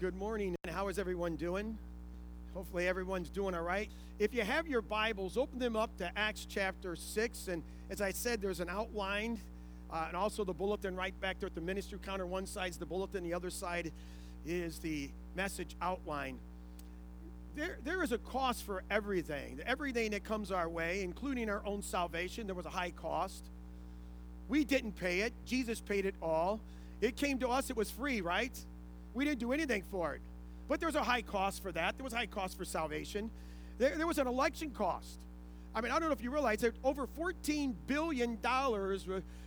Good morning, and how is everyone doing? Hopefully, everyone's doing all right. If you have your Bibles, open them up to Acts chapter 6. And as I said, there's an outline uh, and also the bulletin right back there at the ministry counter. One side's the bulletin, the other side is the message outline. There, there is a cost for everything. Everything that comes our way, including our own salvation, there was a high cost. We didn't pay it, Jesus paid it all. It came to us, it was free, right? We didn't do anything for it. But there's a high cost for that. There was a high cost for salvation. There, there was an election cost. I mean, I don't know if you realize that over $14 billion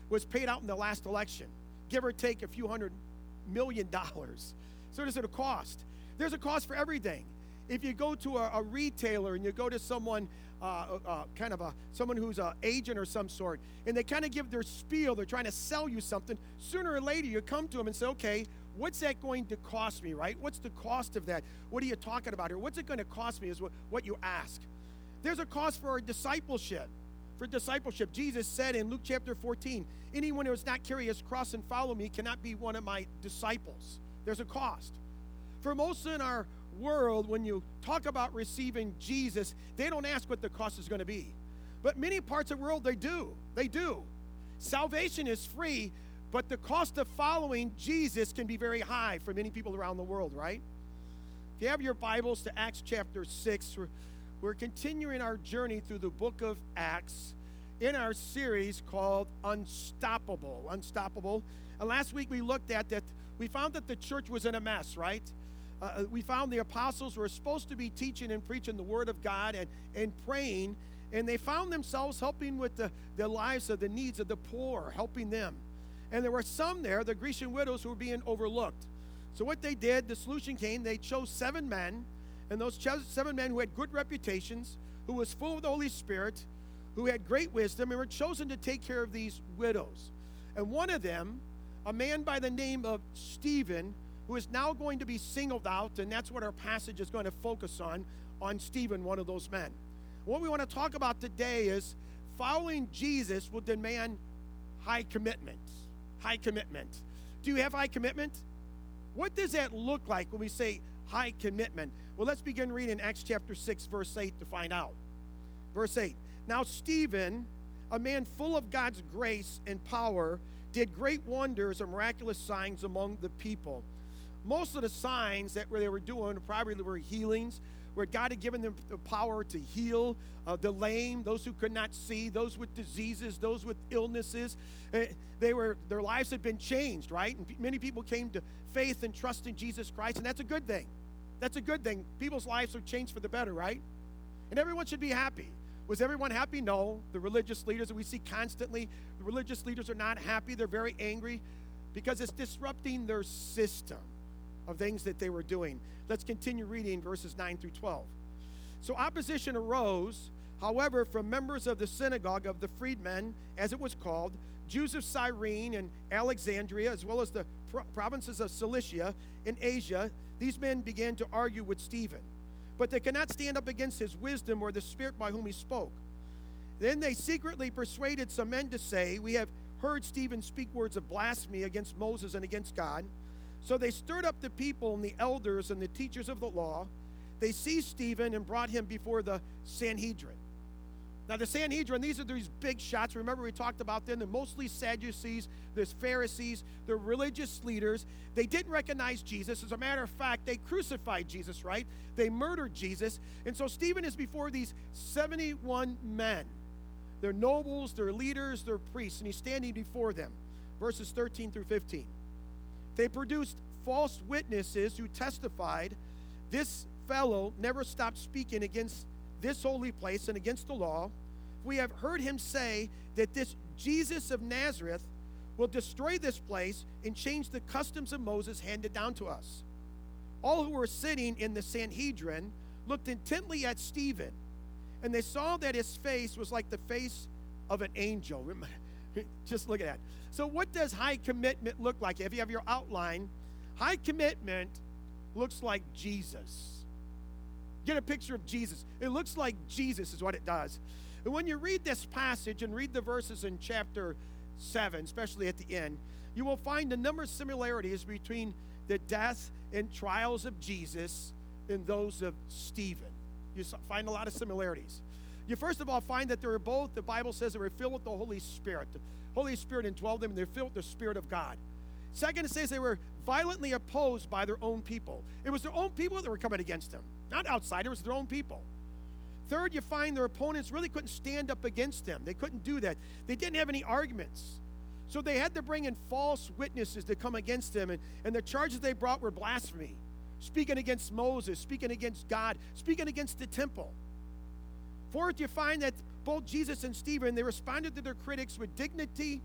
was paid out in the last election, give or take a few hundred million dollars. So there's a cost. There's a cost for everything. If you go to a, a retailer and you go to someone, uh, uh, uh kind of a someone who's an agent or some sort, and they kind of give their spiel, they're trying to sell you something. Sooner or later, you come to them and say, "Okay, what's that going to cost me, right? What's the cost of that? What are you talking about here? What's it going to cost me is what, what you ask. There's a cost for discipleship. For discipleship, Jesus said in Luke chapter 14, anyone who does not carry his cross and follow me cannot be one of my disciples. There's a cost. For most in our world, when you talk about receiving Jesus, they don't ask what the cost is going to be. But many parts of the world, they do. They do. Salvation is free, but the cost of following Jesus can be very high for many people around the world, right? If you have your Bibles to Acts chapter 6, we're, we're continuing our journey through the book of Acts in our series called Unstoppable. Unstoppable. And last week we looked at that, we found that the church was in a mess, right? Uh, uh we found the apostles were supposed to be teaching and preaching the word of God and, and praying, and they found themselves helping with the, the lives of the needs of the poor, helping them. And there were some there, the Grecian widows, who were being overlooked. So what they did, the solution came, they chose seven men, and those seven men who had good reputations, who was full of the Holy Spirit, who had great wisdom, and were chosen to take care of these widows. And one of them, a man by the name of Stephen, who is now going to be singled out, and that's what our passage is going to focus on, on Stephen, one of those men. What we want to talk about today is following Jesus will demand high commitment high commitment. Do you have high commitment? What does that look like when we say high commitment? Well, let's begin reading Acts chapter 6, verse 8 to find out. Verse 8 Now, Stephen, a man full of God's grace and power, did great wonders and miraculous signs among the people. Most of the signs that they were doing probably were healings, where God had given them the power to heal uh, the lame, those who could not see, those with diseases, those with illnesses. Uh, they were their lives had been changed, right? And many people came to faith and trust in Jesus Christ, and that's a good thing. That's a good thing. People's lives are changed for the better, right? And everyone should be happy. Was everyone happy? No. The religious leaders that we see constantly, the religious leaders are not happy. They're very angry because it's disrupting their system of things that they were doing. Let's continue reading verses 9 through 12. So opposition arose, however, from members of the synagogue of the freedmen, as it was called, Jews of Cyrene and Alexandria, as well as the pro- provinces of Cilicia in Asia. These men began to argue with Stephen, but they could not stand up against his wisdom or the spirit by whom he spoke. Then they secretly persuaded some men to say, We have heard Stephen speak words of blasphemy against Moses and against God. So they stirred up the people and the elders and the teachers of the law. They seized Stephen and brought him before the Sanhedrin. Now, the Sanhedrin, these are these big shots. Remember, we talked about them. They're mostly Sadducees, there's Pharisees, they're religious leaders. They didn't recognize Jesus. As a matter of fact, they crucified Jesus, right? They murdered Jesus. And so Stephen is before these 71 men. They're nobles, they're leaders, they're priests, and he's standing before them. Verses 13 through 15. They produced false witnesses who testified this fellow never stopped speaking against this holy place and against the law. We have heard him say that this Jesus of Nazareth will destroy this place and change the customs of Moses handed down to us. All who were sitting in the Sanhedrin looked intently at Stephen, and they saw that his face was like the face of an angel. Just look at that. So, what does high commitment look like? If you have your outline, high commitment looks like Jesus. Get a picture of Jesus. It looks like Jesus, is what it does. And when you read this passage and read the verses in chapter 7, especially at the end, you will find a number of similarities between the death and trials of Jesus and those of Stephen. You find a lot of similarities. You first of all find that they were both, the Bible says, they were filled with the Holy Spirit. The Holy Spirit indwelled them and they're filled with the Spirit of God. Second, it says they were violently opposed by their own people. It was their own people that were coming against them, not outsiders, their own people. Third, you find their opponents really couldn't stand up against them. They couldn't do that. They didn't have any arguments. So they had to bring in false witnesses to come against them. And, and the charges they brought were blasphemy, speaking against Moses, speaking against God, speaking against the temple. Fourth, you find that both Jesus and Stephen, they responded to their critics with dignity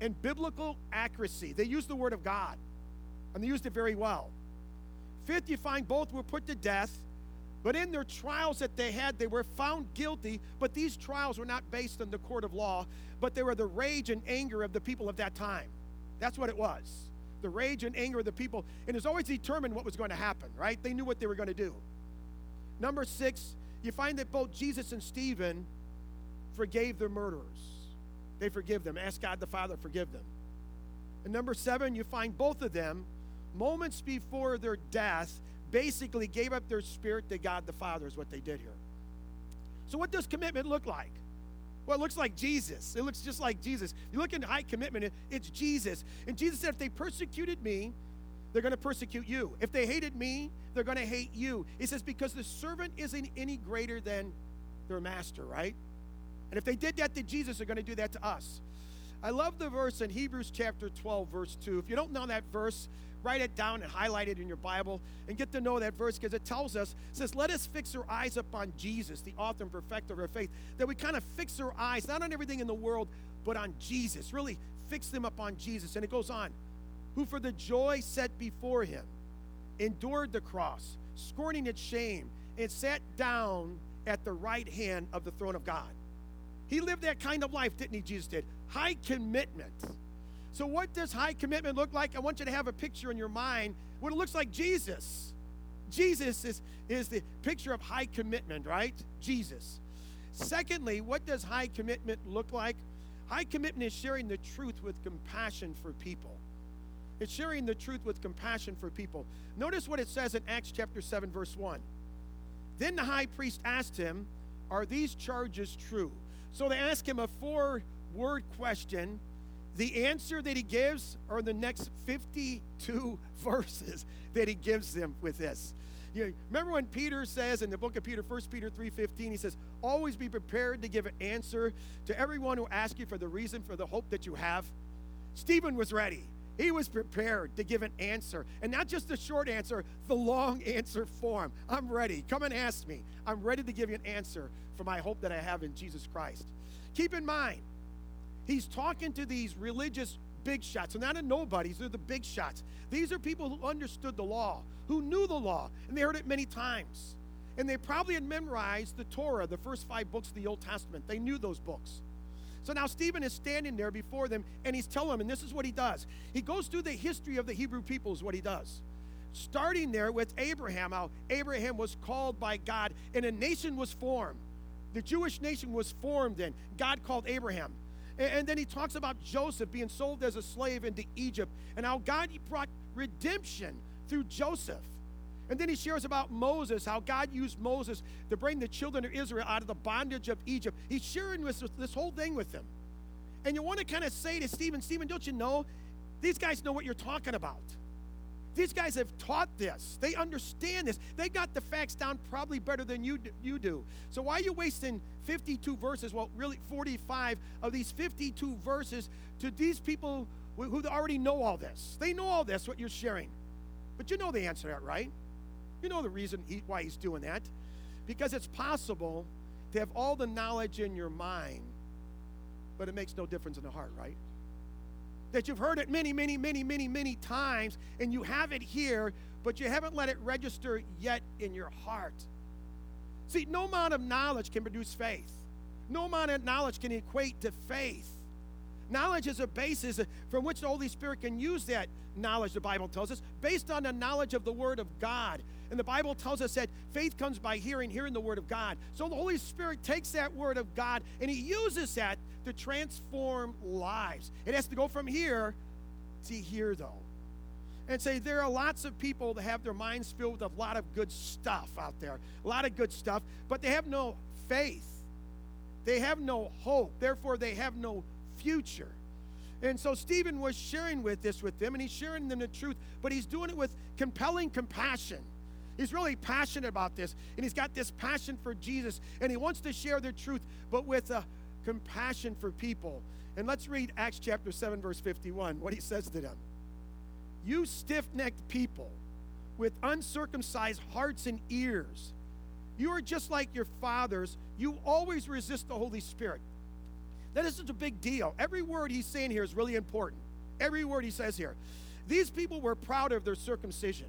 and biblical accuracy. They used the word of God, and they used it very well. Fifth, you find both were put to death, but in their trials that they had, they were found guilty, but these trials were not based on the court of law, but they were the rage and anger of the people of that time. That's what it was. The rage and anger of the people. And it was always determined what was going to happen, right? They knew what they were going to do. Number six, you find that both Jesus and Stephen forgave their murderers. They forgive them. Ask God the Father, forgive them. And number seven, you find both of them, moments before their death, basically gave up their spirit to God the Father, is what they did here. So, what does commitment look like? Well, it looks like Jesus. It looks just like Jesus. You look into high commitment, it's Jesus. And Jesus said, if they persecuted me, they're going to persecute you. If they hated me, they're going to hate you. He says, because the servant isn't any greater than their master, right? And if they did that to Jesus, they're going to do that to us. I love the verse in Hebrews chapter 12, verse 2. If you don't know that verse, write it down and highlight it in your Bible and get to know that verse because it tells us, it says, let us fix our eyes upon Jesus, the author and perfecter of our faith. That we kind of fix our eyes, not on everything in the world, but on Jesus. Really fix them upon Jesus. And it goes on, who for the joy set before him endured the cross, scorning its shame, and sat down at the right hand of the throne of God. He lived that kind of life, didn't he? Jesus did. High commitment. So, what does high commitment look like? I want you to have a picture in your mind what it looks like Jesus. Jesus is, is the picture of high commitment, right? Jesus. Secondly, what does high commitment look like? High commitment is sharing the truth with compassion for people. It's sharing the truth with compassion for people. Notice what it says in Acts chapter 7, verse 1. Then the high priest asked him, Are these charges true? So they ask him a four word question. The answer that he gives are the next 52 verses that he gives them with this. You remember when Peter says in the book of Peter, 1 Peter 3:15, he says, "Always be prepared to give an answer to everyone who asks you for the reason for the hope that you have." Stephen was ready. He was prepared to give an answer, and not just a short answer, the long answer form. I'm ready. Come and ask me. I'm ready to give you an answer for my hope that I have in Jesus Christ. Keep in mind, he's talking to these religious big shots. and not a nobodies, they're the big shots. These are people who understood the law, who knew the law, and they heard it many times. And they probably had memorized the Torah, the first five books of the Old Testament. They knew those books. So now Stephen is standing there before them and he's telling them, and this is what he does. He goes through the history of the Hebrew people, is what he does. Starting there with Abraham, how Abraham was called by God and a nation was formed. The Jewish nation was formed and God called Abraham. And, then he talks about Joseph being sold as a slave into Egypt and how God brought redemption through Joseph. And then he shares about Moses, how God used Moses to bring the children of Israel out of the bondage of Egypt. He's sharing this, this whole thing with them. And you want to kind of say to Stephen, Stephen, don't you know? These guys know what you're talking about. These guys have taught this. They understand this. They got the facts down probably better than you you do. So why are you wasting 52 verses, well, really 45 of these 52 verses to these people who already know all this? They know all this, what you're sharing. But you know the answer to that, right? You know the reason he, why he's doing that. Because it's possible to have all the knowledge in your mind, but it makes no difference in the heart, right? That you've heard it many, many, many, many, many times, and you have it here, but you haven't let it register yet in your heart. See, no amount of knowledge can produce faith. No amount of knowledge can equate to faith. Knowledge is a basis from which the Holy Spirit can use that knowledge, the Bible tells us, based on the knowledge of the Word of God. And the Bible tells us that faith comes by hearing, hearing the Word of God. So the Holy Spirit takes that Word of God and He uses that to transform lives. It has to go from here to here, though. and say there are lots of people that have their minds filled with a lot of good stuff out there, a lot of good stuff, but they have no faith. They have no hope. Therefore, they have no future. And so Stephen was sharing with this with them, and he's sharing them the truth, but he's doing it with compelling compassion. He's really passionate about this, and he's got this passion for Jesus, and he wants to share the truth, but with a compassion for people. And let's read Acts chapter 7, verse 51, what he says to them. You stiff necked people with uncircumcised hearts and ears, you are just like your fathers. You always resist the Holy Spirit. That is such a big deal. Every word he's saying here is really important. Every word he says here. These people were proud of their circumcision.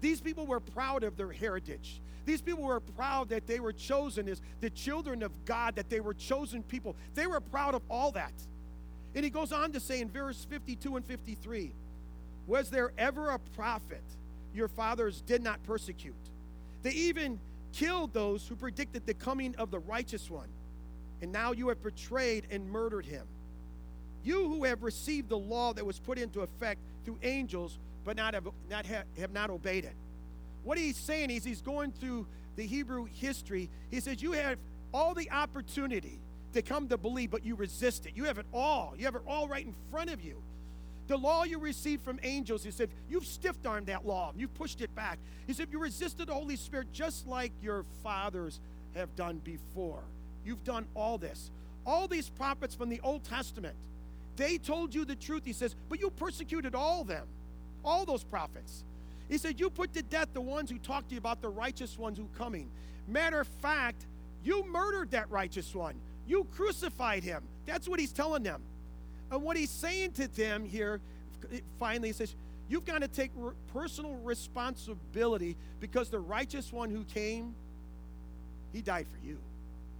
These people were proud of their heritage. These people were proud that they were chosen as the children of God, that they were chosen people. They were proud of all that. And he goes on to say in verse 52 and 53 Was there ever a prophet your fathers did not persecute? They even killed those who predicted the coming of the righteous one and now you have betrayed and murdered him. You who have received the law that was put into effect through angels, but not have, not have, have not obeyed it. What he's saying is he's going through the Hebrew history. He says, You have all the opportunity to come to believe, but you resist it. You have it all. You have it all right in front of you. The law you received from angels, he said, you've stiff armed that law. You've pushed it back. He said, you resisted the Holy Spirit just like your fathers have done before. You've done all this. All these prophets from the Old Testament, they told you the truth. He says, but you persecuted all them, all those prophets. He said, You put to death the ones who talked to you about the righteous ones who coming. Matter of fact, you murdered that righteous one. You crucified him. That's what he's telling them. And what he's saying to them here, finally, he says, You've got to take personal responsibility because the righteous one who came, he died for you.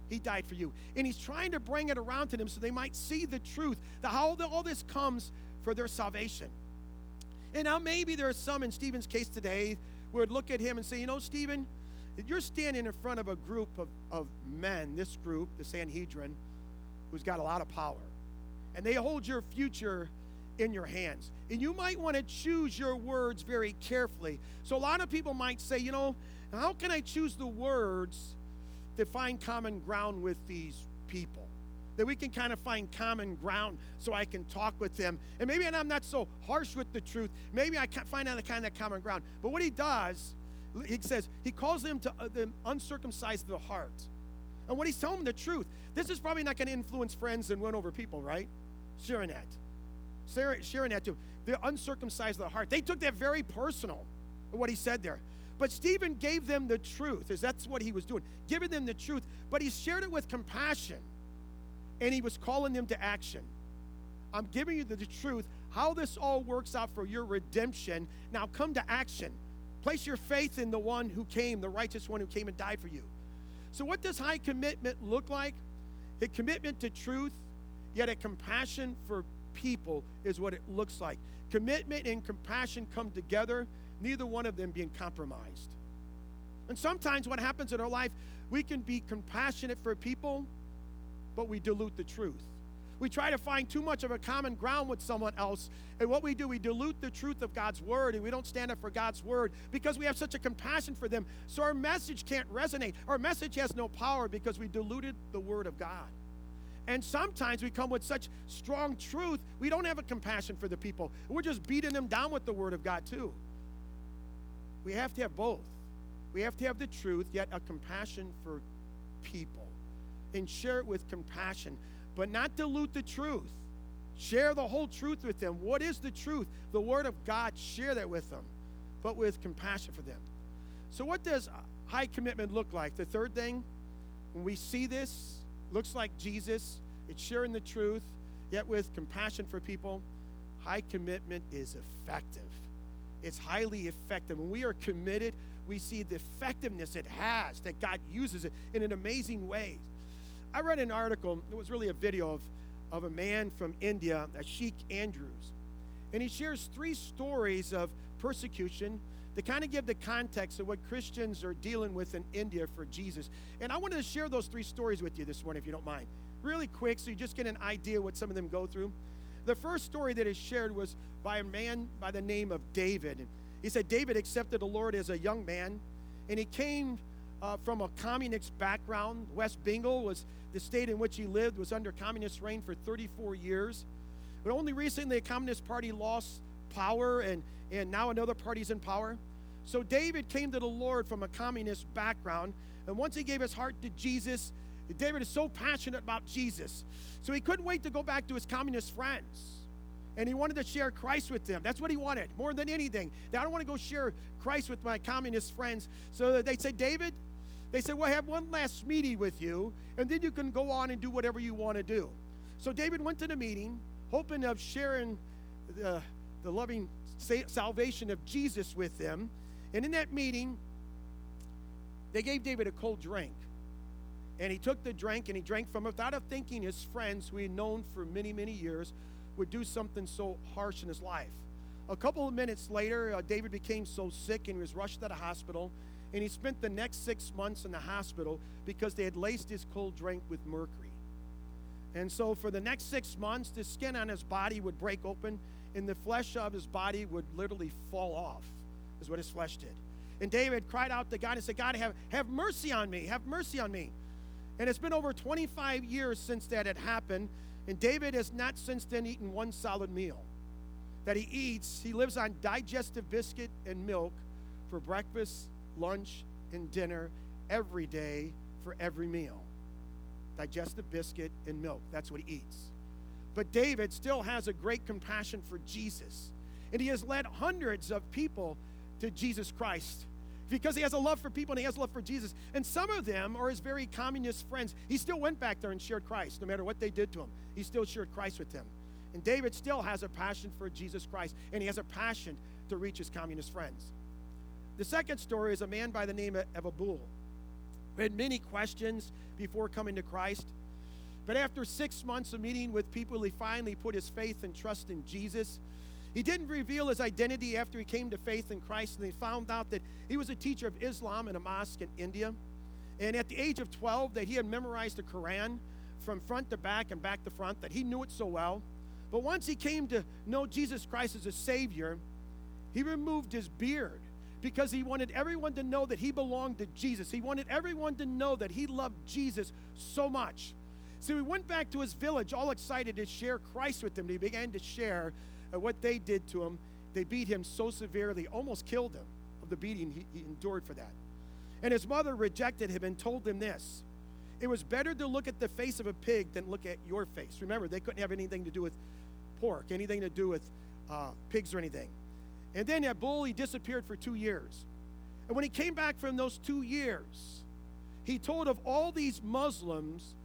He died for you. And he's trying to bring it around to them so they might see the truth, the, how all this comes for their salvation. And now maybe there are some in Stephen's case today who would look at him and say, you know, Stephen, you're standing in front of a group of, of men, this group, the Sanhedrin, who's got a lot of power. And they hold your future in your hands. And you might want to choose your words very carefully. So a lot of people might say, you know, how can I choose the words to find common ground with these people. That we can kind of find common ground so I can talk with them. And maybe I'm not so harsh with the truth. Maybe I can't find out the kind of common ground. But what he does, he says, he calls them to uh, the uncircumcised of the heart. And what he's telling them the truth. This is probably not going to influence friends and win over people, right? Sharing that. Sharing that too. The uncircumcised of the heart. They took that very personal, what he said there. But Stephen gave them the truth, as that's what he was doing, giving them the truth. But he shared it with compassion, and he was calling them to action. I'm giving you the, the truth, how this all works out for your redemption. Now come to action. Place your faith in the one who came, the righteous one who came and died for you. So, what does high commitment look like? A commitment to truth, yet a compassion for people is what it looks like. Commitment and compassion come together neither one of them being compromised. And sometimes what happens in our life, we can be compassionate for people, but we dilute the truth. We try to find too much of a common ground with someone else. And what we do, we dilute the truth of God's word and we don't stand up for God's word because we have such a compassion for them. So our message can't resonate. Our message has no power because we diluted the word of God. And sometimes we come with such strong truth, we don't have a compassion for the people. We're just beating them down with the word of God, too. We have to have both. We have to have the truth, yet a compassion for people. And share it with compassion, but not dilute the truth. Share the whole truth with them. What is the truth? The Word of God. Share that with them, but with compassion for them. So, what does high commitment look like? The third thing, when we see this, looks like Jesus. It's sharing the truth, yet with compassion for people. High commitment is effective it's highly effective. When we are committed, we see the effectiveness it has, that God uses it in an amazing way. I read an article, it was really a video of, of a man from India, a Sheikh Andrews. And he shares three stories of persecution to kind of give the context of what Christians are dealing with in India for Jesus. And I wanted to share those three stories with you this morning, if you don't mind. Really quick, so you just get an idea what some of them go through. The first story that is shared was by a man by the name of David. He said David accepted the Lord as a young man, and he came uh, from a communist background. West Bengal was the state in which he lived, was under communist reign for 34 years. But only recently the Communist Party lost power, and, and now another party's in power. So David came to the Lord from a communist background, and once he gave his heart to Jesus, David is so passionate about Jesus. So he couldn't wait to go back to his communist friends. And he wanted to share Christ with them. That's what he wanted more than anything. I don't want to go share Christ with my communist friends. So they said, David, they said, We'll have one last meeting with you, and then you can go on and do whatever you want to do. So David went to the meeting, hoping of sharing the, the loving salvation of Jesus with them. And in that meeting, they gave David a cold drink. And he took the drink and he drank from it without thinking his friends, who he had known for many, many years, would do something so harsh in his life. A couple of minutes later, uh, David became so sick and he was rushed to the hospital. And he spent the next six months in the hospital because they had laced his cold drink with mercury. And so, for the next six months, the skin on his body would break open and the flesh of his body would literally fall off, is what his flesh did. And David cried out to God and said, God, have, have mercy on me, have mercy on me. And it's been over 25 years since that had happened. And David has not since then eaten one solid meal. That he eats, he lives on digestive biscuit and milk for breakfast, lunch, and dinner every day for every meal. Digestive biscuit and milk. That's what he eats. But David still has a great compassion for Jesus. And he has led hundreds of people to Jesus Christ because he has a love for people and he has a love for Jesus. And some of them are his very communist friends. He still went back there and shared Christ, no matter what they did to him. He still shared Christ with them. And David still has a passion for Jesus Christ, and he has a passion to reach his communist friends. The second story is a man by the name of Abul. He had many questions before coming to Christ. But after six months of meeting with people, he finally put his faith and trust in Jesus. He didn't reveal his identity after he came to faith in Christ, and they found out that he was a teacher of Islam in a mosque in India. And at the age of 12, that he had memorized the Quran from front to back and back to front, that he knew it so well. But once he came to know Jesus Christ as a Savior, he removed his beard because he wanted everyone to know that he belonged to Jesus. He wanted everyone to know that he loved Jesus so much. So he went back to his village all excited to share Christ with them. He began to share at what they did to him. They beat him so severely, almost killed him of the beating he, he endured for that. And his mother rejected him and told him this It was better to look at the face of a pig than look at your face. Remember, they couldn't have anything to do with pork, anything to do with uh, pigs or anything. And then that Abul, he disappeared for two years. And when he came back from those two years, he told of all these Muslims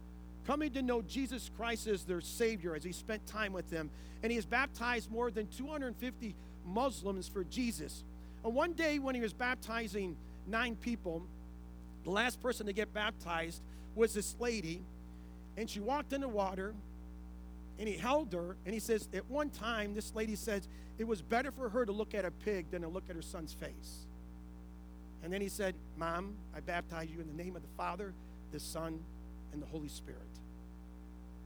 coming to know Jesus Christ as their Savior as he spent time with them. And he has baptized more than 250 Muslims for Jesus. And one day when he was baptizing nine people, the last person to get baptized was this lady, and she walked in the water, and he held her, and he says, at one time, this lady says, it was better for her to look at a pig than to look at her son's face. And then he said, Mom, I baptize you in the name of the Father, the Son, and the Holy Spirit.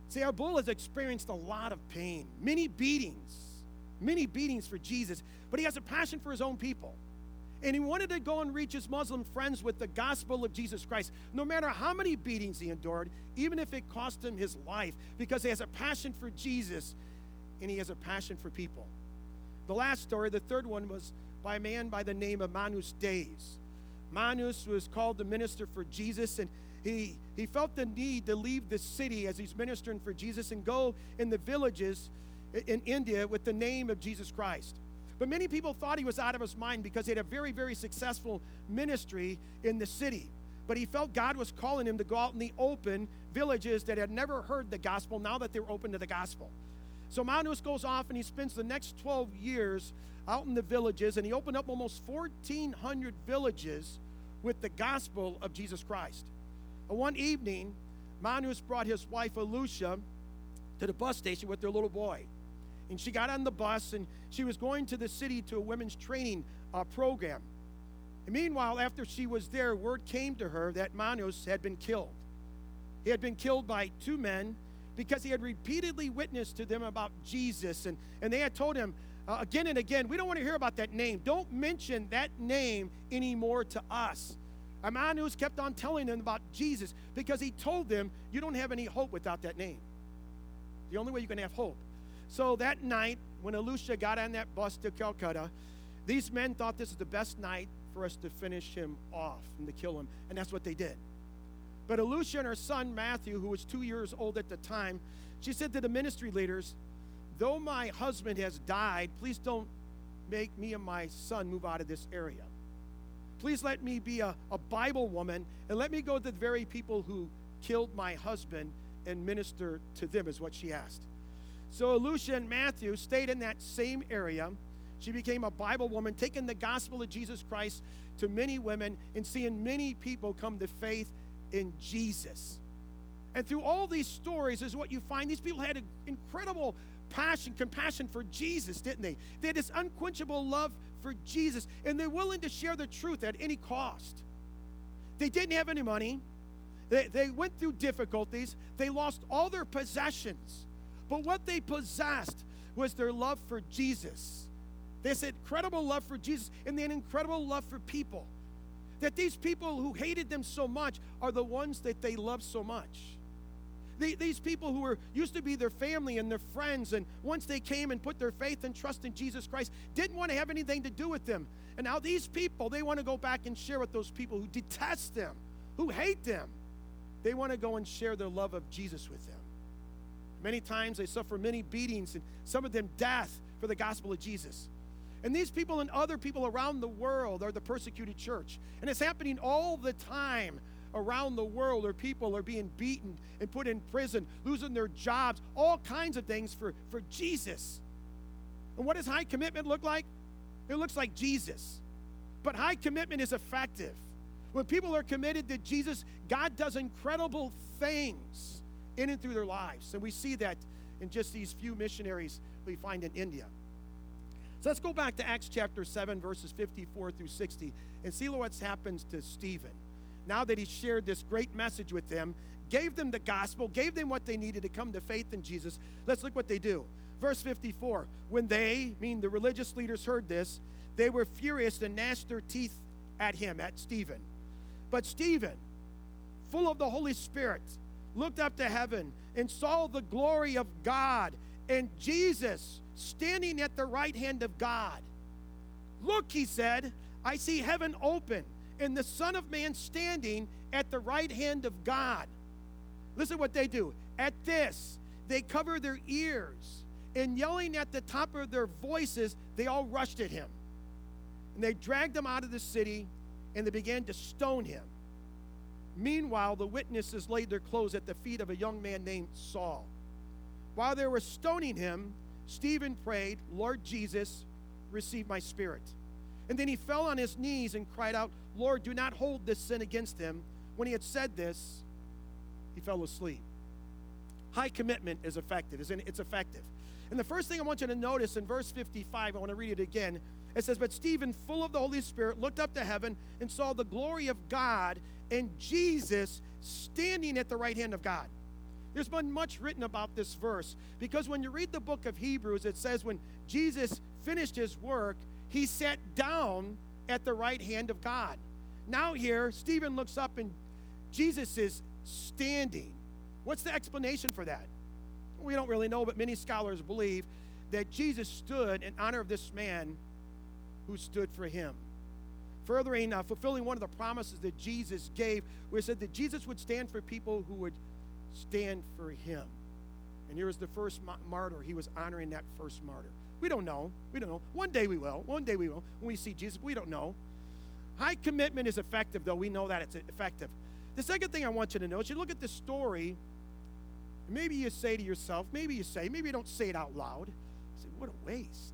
See, Abul has experienced a lot of pain, many beatings, many beatings for Jesus, but he has a passion for his own people. And he wanted to go and reach his Muslim friends with the gospel of Jesus Christ, no matter how many beatings he endured, even if it cost him his life, because he has a passion for Jesus and he has a passion for people. The last story, the third one, was by a man by the name of Manus Days. Manus was called the minister for Jesus, and he, he felt the need to leave the city as he's ministering for Jesus and go in the villages in India with the name of Jesus Christ. But many people thought he was out of his mind because he had a very, very successful ministry in the city. But he felt God was calling him to go out in the open villages that had never heard the gospel now that they were open to the gospel. So Manus goes off and he spends the next 12 years out in the villages and he opened up almost 1,400 villages with the gospel of Jesus Christ. One evening, Manus brought his wife Alusha to the bus station with their little boy. And she got on the bus and she was going to the city to a women's training uh, program. And meanwhile, after she was there, word came to her that Manus had been killed. He had been killed by two men because he had repeatedly witnessed to them about Jesus. And, and they had told him uh, again and again, we don't want to hear about that name. Don't mention that name anymore to us. And Manus kept on telling them about Jesus because he told them, You don't have any hope without that name. The only way you can have hope. So that night, when Elisha got on that bus to Calcutta, these men thought this was the best night for us to finish him off and to kill him. And that's what they did. But Elisha and her son Matthew, who was two years old at the time, she said to the ministry leaders, Though my husband has died, please don't make me and my son move out of this area. Please let me be a, a Bible woman and let me go to the very people who killed my husband and minister to them, is what she asked. So Elisha and Matthew stayed in that same area. She became a Bible woman, taking the gospel of Jesus Christ to many women and seeing many people come to faith in Jesus. And through all these stories is what you find these people had an incredible passion, compassion for Jesus, didn't they? They had this unquenchable love for Jesus, and they're willing to share the truth at any cost. They didn't have any money. They, they went through difficulties. They lost all their possessions. But what they possessed was their love for Jesus. Had incredible love for Jesus and had incredible love for people. That these people who hated them so much are the ones that they love so much. These people who were used to be their family and their friends, and once they came and put their faith and trust in Jesus Christ, didn't want to have anything to do with them. And now these people, they want to go back and share with those people who detest them, who hate them. They want to go and share their love of Jesus with them. Many times they suffer many beatings and some of them death for the gospel of Jesus. And these people and other people around the world are the persecuted church. And it's happening all the time around the world where people are being beaten and put in prison, losing their jobs, all kinds of things for, for Jesus. And what does high commitment look like? It looks like Jesus. But high commitment is effective. When people are committed to Jesus, God does incredible things in and through their lives. And we see that in just these few missionaries we find in India. So let's go back to Acts chapter 7, verses 54 through 60, and see what happens to Stephen. Now that he shared this great message with them, gave them the gospel, gave them what they needed to come to faith in Jesus, let's look what they do. Verse 54 When they, mean the religious leaders, heard this, they were furious and gnashed their teeth at him, at Stephen. But Stephen, full of the Holy Spirit, looked up to heaven and saw the glory of God and Jesus standing at the right hand of God. Look, he said, I see heaven open and the Son of Man standing at the right hand of God. Listen what they do. At this, they cover their ears and yelling at the top of their voices, they all rushed at him. And they dragged him out of the city and they began to stone him. Meanwhile, the witnesses laid their clothes at the feet of a young man named Saul. While they were stoning him, Stephen prayed, Lord Jesus, receive my spirit. And then he fell on his knees and cried out, Lord, do not hold this sin against him. When he had said this, he fell asleep. High commitment is effective, isn't it? It's effective. And the first thing I want you to notice in verse 55, I want to read it again. It says, But Stephen, full of the Holy Spirit, looked up to heaven and saw the glory of God and Jesus standing at the right hand of God. There's been much written about this verse because when you read the book of Hebrews, it says when Jesus finished his work, he sat down at the right hand of God. Now, here, Stephen looks up and Jesus is standing. What's the explanation for that? We don't really know, but many scholars believe that Jesus stood in honor of this man who stood for him. Furthering, uh, fulfilling one of the promises that Jesus gave, where it said that Jesus would stand for people who would stand for him. And here was the first martyr. He was honoring that first martyr. We don't know. We don't know. One day we will. One day we will. When we see Jesus, we don't know. High commitment is effective, though. We know that it's effective. The second thing I want you to know is you look at the story, maybe you say to yourself, maybe you say, maybe you don't say it out loud. Say, what a waste.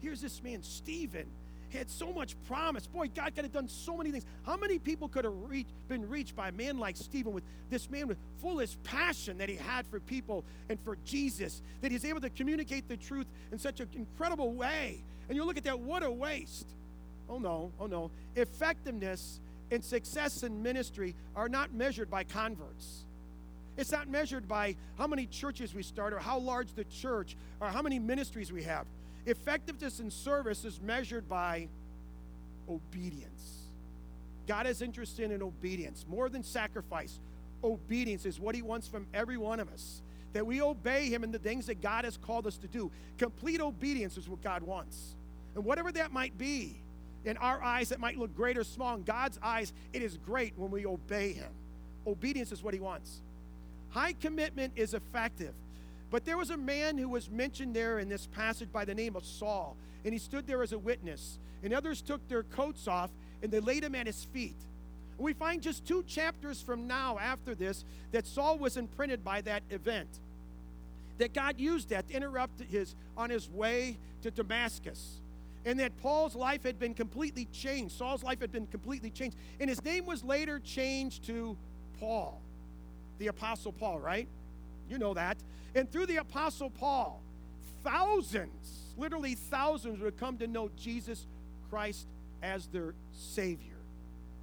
Here's this man, Stephen, had so much promise. Boy, God could have done so many things. How many people could have reached, been reached by a man like Stephen with this man with fullest passion that he had for people and for Jesus, that he's able to communicate the truth in such an incredible way? And you look at that, what a waste. Oh no, oh no. Effectiveness and success in ministry are not measured by converts. It's not measured by how many churches we start or how large the church or how many ministries we have. Effectiveness in service is measured by obedience. God is interested in obedience more than sacrifice. Obedience is what He wants from every one of us. That we obey Him in the things that God has called us to do. Complete obedience is what God wants. And whatever that might be, in our eyes, it might look great or small. In God's eyes, it is great when we obey Him. Obedience is what He wants. High commitment is effective. But there was a man who was mentioned there in this passage by the name of Saul, and he stood there as a witness. And others took their coats off and they laid him at his feet. We find just two chapters from now after this that Saul was imprinted by that event. That God used that to interrupt his on his way to Damascus. And that Paul's life had been completely changed. Saul's life had been completely changed. And his name was later changed to Paul, the Apostle Paul, right? You know that. And through the Apostle Paul, thousands, literally thousands, would come to know Jesus Christ as their Savior.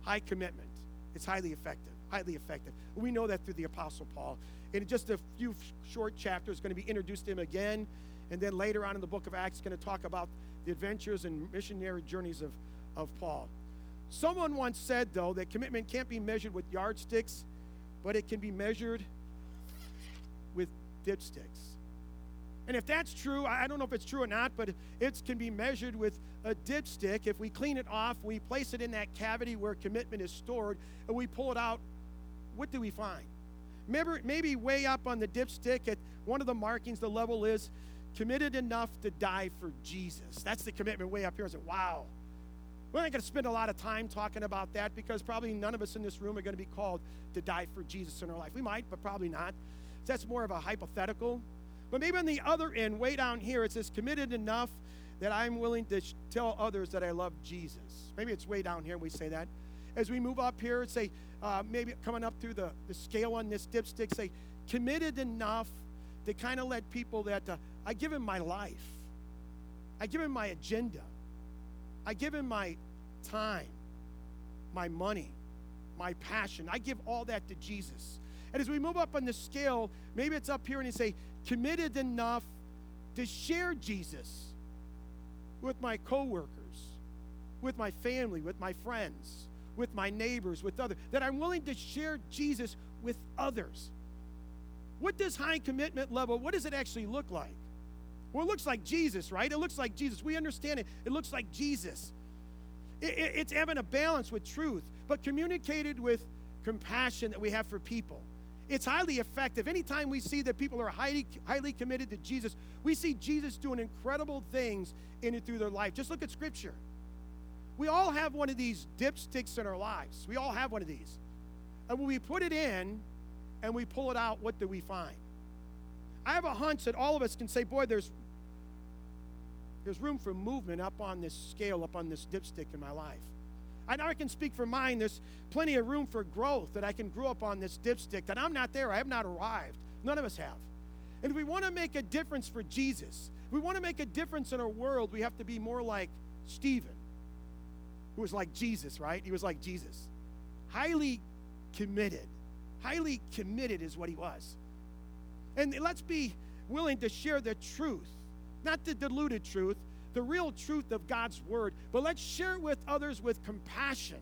High commitment. It's highly effective. Highly effective. We know that through the Apostle Paul. In just a few short chapters, going to be introduced to him again. And then later on in the book of Acts, going to talk about the adventures and missionary journeys of, of Paul. Someone once said, though, that commitment can't be measured with yardsticks, but it can be measured with dipsticks. And if that's true, I don't know if it's true or not, but it can be measured with a dipstick. If we clean it off, we place it in that cavity where commitment is stored, and we pull it out, what do we find? Maybe, maybe way up on the dipstick at one of the markings, the level is committed enough to die for Jesus. That's the commitment way up here. I said, wow. We're not going to spend a lot of time talking about that because probably none of us in this room are going to be called to die for Jesus in our life. We might, but probably not. That's more of a hypothetical. But maybe on the other end, way down here, it says committed enough that I'm willing to tell others that I love Jesus. Maybe it's way down here we say that. As we move up here, say uh, maybe coming up through the, the scale on this dipstick, say committed enough to kind of let people that uh, I give him my life. I give him my agenda. I give him my time, my money, my passion. I give all that to Jesus. And as we move up on the scale, maybe it's up here and you say, committed enough to share Jesus with my coworkers, with my family, with my friends, with my neighbors, with others, that I'm willing to share Jesus with others. What does high commitment level, what does it actually look like? Well, it looks like Jesus, right? It looks like Jesus. We understand it. It looks like Jesus. It, it, it's having a balance with truth, but communicated with compassion that we have for people. It's highly effective. Anytime we see that people are highly, highly committed to Jesus, we see Jesus doing incredible things in and through their life. Just look at Scripture. We all have one of these dipsticks in our lives. We all have one of these. And when we put it in and we pull it out, what do we find? I have a hunch that all of us can say, boy, there's there's room for movement up on this scale, up on this dipstick in my life. I know I can speak for mine. There's plenty of room for growth that I can grow up on this dipstick, that I'm not there. I have not arrived. None of us have. And if we want to make a difference for Jesus, we want to make a difference in our world, we have to be more like Stephen, who was like Jesus, right? He was like Jesus. Highly committed. Highly committed is what he was. And let's be willing to share the truth, not the diluted truth, the real truth of God's word, but let's share it with others with compassion.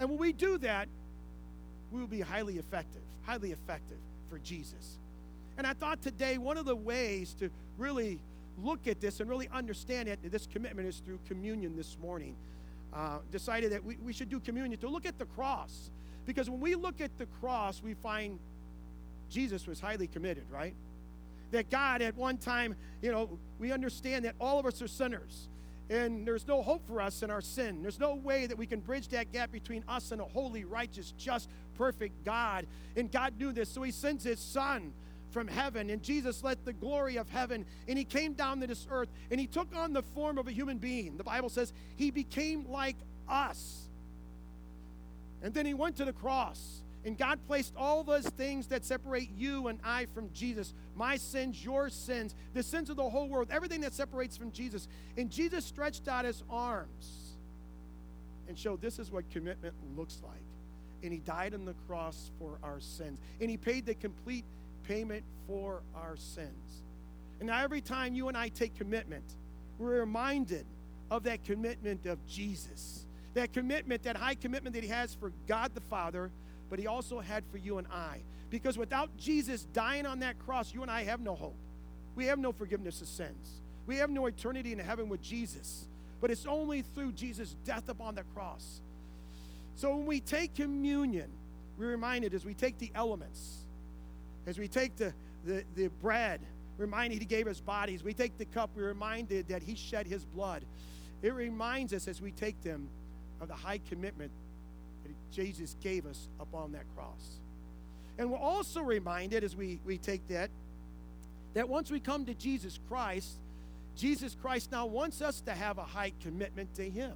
And when we do that, we will be highly effective, highly effective for Jesus. And I thought today one of the ways to really look at this and really understand it, this commitment is through communion this morning. Uh, decided that we, we should do communion to look at the cross. Because when we look at the cross, we find Jesus was highly committed, right? That God at one time, you know, we understand that all of us are sinners. And there's no hope for us in our sin. There's no way that we can bridge that gap between us and a holy, righteous, just, perfect God. And God knew this, so He sends His Son from heaven. And Jesus let the glory of heaven, and He came down to this earth, and He took on the form of a human being. The Bible says He became like us. And then He went to the cross and God placed all those things that separate you and I from Jesus my sins, your sins, the sins of the whole world, everything that separates from Jesus. And Jesus stretched out his arms and showed this is what commitment looks like. and he died on the cross for our sins. And he paid the complete payment for our sins. And now, every time you and I take commitment, we're reminded of that commitment of Jesus. That commitment, that high commitment that he has for God the Father, but he also had for you and I. Because without Jesus dying on that cross, you and I have no hope. We have no forgiveness of sins. We have no eternity in heaven with Jesus. But it's only through Jesus' death upon the cross. So when we take communion, we're reminded as we take the elements, as we take the, the, the bread, reminded he gave us bodies. We take the cup, we're reminded that he shed his blood. It reminds us as we take them of the high commitment Jesus gave us upon that cross. And we're also reminded as we, we take that, that once we come to Jesus Christ, Jesus Christ now wants us to have a high commitment to Him.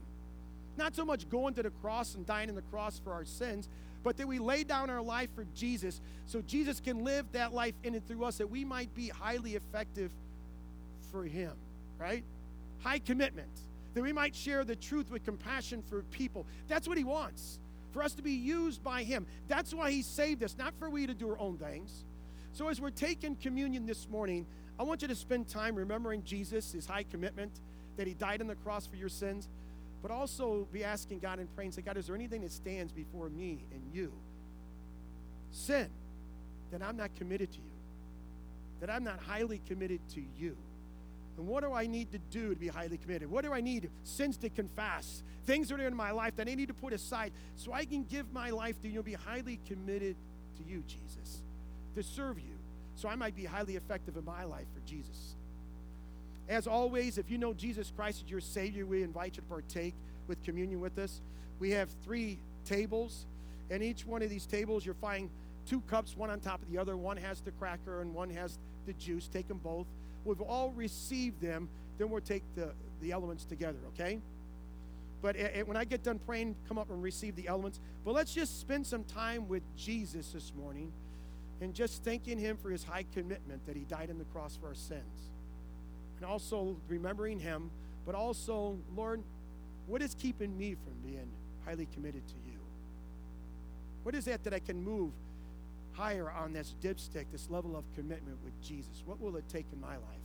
Not so much going to the cross and dying on the cross for our sins, but that we lay down our life for Jesus so Jesus can live that life in and through us, that we might be highly effective for Him, right? High commitment, that we might share the truth with compassion for people. That's what He wants, for us to be used by Him. That's why He saved us, not for we to do our own things. So as we're taking communion this morning, I want you to spend time remembering Jesus, his high commitment, that he died on the cross for your sins, but also be asking God and praying, say, God, is there anything that stands before me and you? Sin, that I'm not committed to you, that I'm not highly committed to you. And what do I need to do to be highly committed? What do I need? Sins to confess, things that are in my life that I need to put aside so I can give my life to you, and be highly committed to you, Jesus, to serve you so I might be highly effective in my life for Jesus. As always, if you know Jesus Christ as your Savior, we invite you to partake with communion with us. We have three tables, and each one of these tables, you're finding two cups, one on top of the other. One has the cracker and one has the juice. Take them both. We've all received them. Then we'll take the, the elements together, okay? But it, it, when I get done praying, come up and receive the elements. But let's just spend some time with Jesus this morning and just thanking Him for His high commitment that He died on the cross for our sins. And also remembering Him, but also, Lord, what is keeping me from being highly committed to you? What is that that I can move higher on this dipstick, this level of commitment with Jesus? What will it take in my life?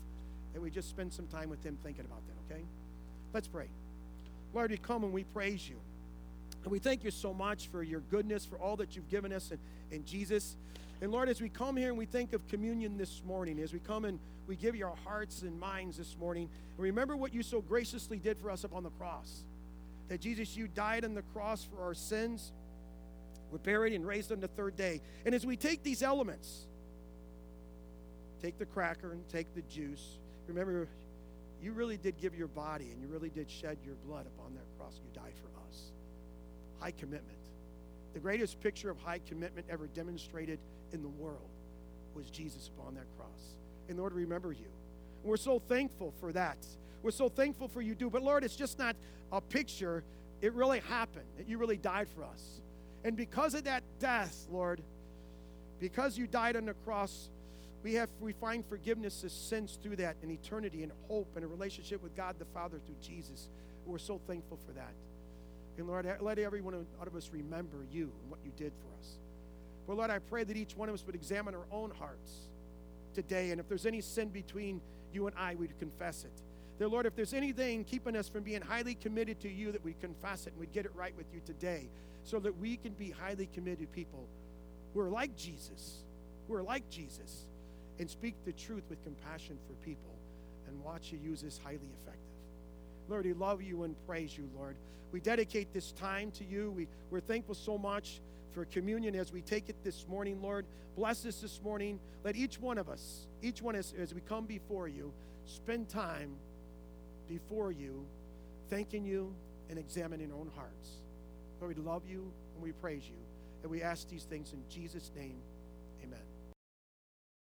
That we just spend some time with Him thinking about that, okay? Let's pray. Lord, we come and we praise you. And we thank you so much for your goodness, for all that you've given us in, in Jesus. And Lord, as we come here and we think of communion this morning, as we come and we give you our hearts and minds this morning, and remember what you so graciously did for us upon the cross. That Jesus, you died on the cross for our sins, were buried and raised on the third day. And as we take these elements, take the cracker and take the juice, remember, you really did give your body and you really did shed your blood upon that cross. You died for us. High commitment. The greatest picture of high commitment ever demonstrated in the world was Jesus upon that cross. And Lord, remember you. We're so thankful for that. We're so thankful for you do. But Lord, it's just not a picture. It really happened that you really died for us. And because of that death, Lord, because you died on the cross, we have we find forgiveness of sins through that and eternity and hope and a relationship with God the Father through Jesus. We're so thankful for that. And Lord, let every one of us remember you and what you did for us. But Lord, I pray that each one of us would examine our own hearts today. And if there's any sin between you and I, we'd confess it. Lord, if there's anything keeping us from being highly committed to you, that we confess it and we'd get it right with you today so that we can be highly committed people who are like Jesus, who are like Jesus, and speak the truth with compassion for people and watch you use this highly effective. Lord, we love you and praise you, Lord. We dedicate this time to you. We, we're thankful so much for communion as we take it this morning, Lord. Bless us this morning. Let each one of us, each one as, as we come before you, spend time before you, thanking you and examining our own hearts. Lord, we love you and we praise you. And we ask these things in Jesus' name. Amen.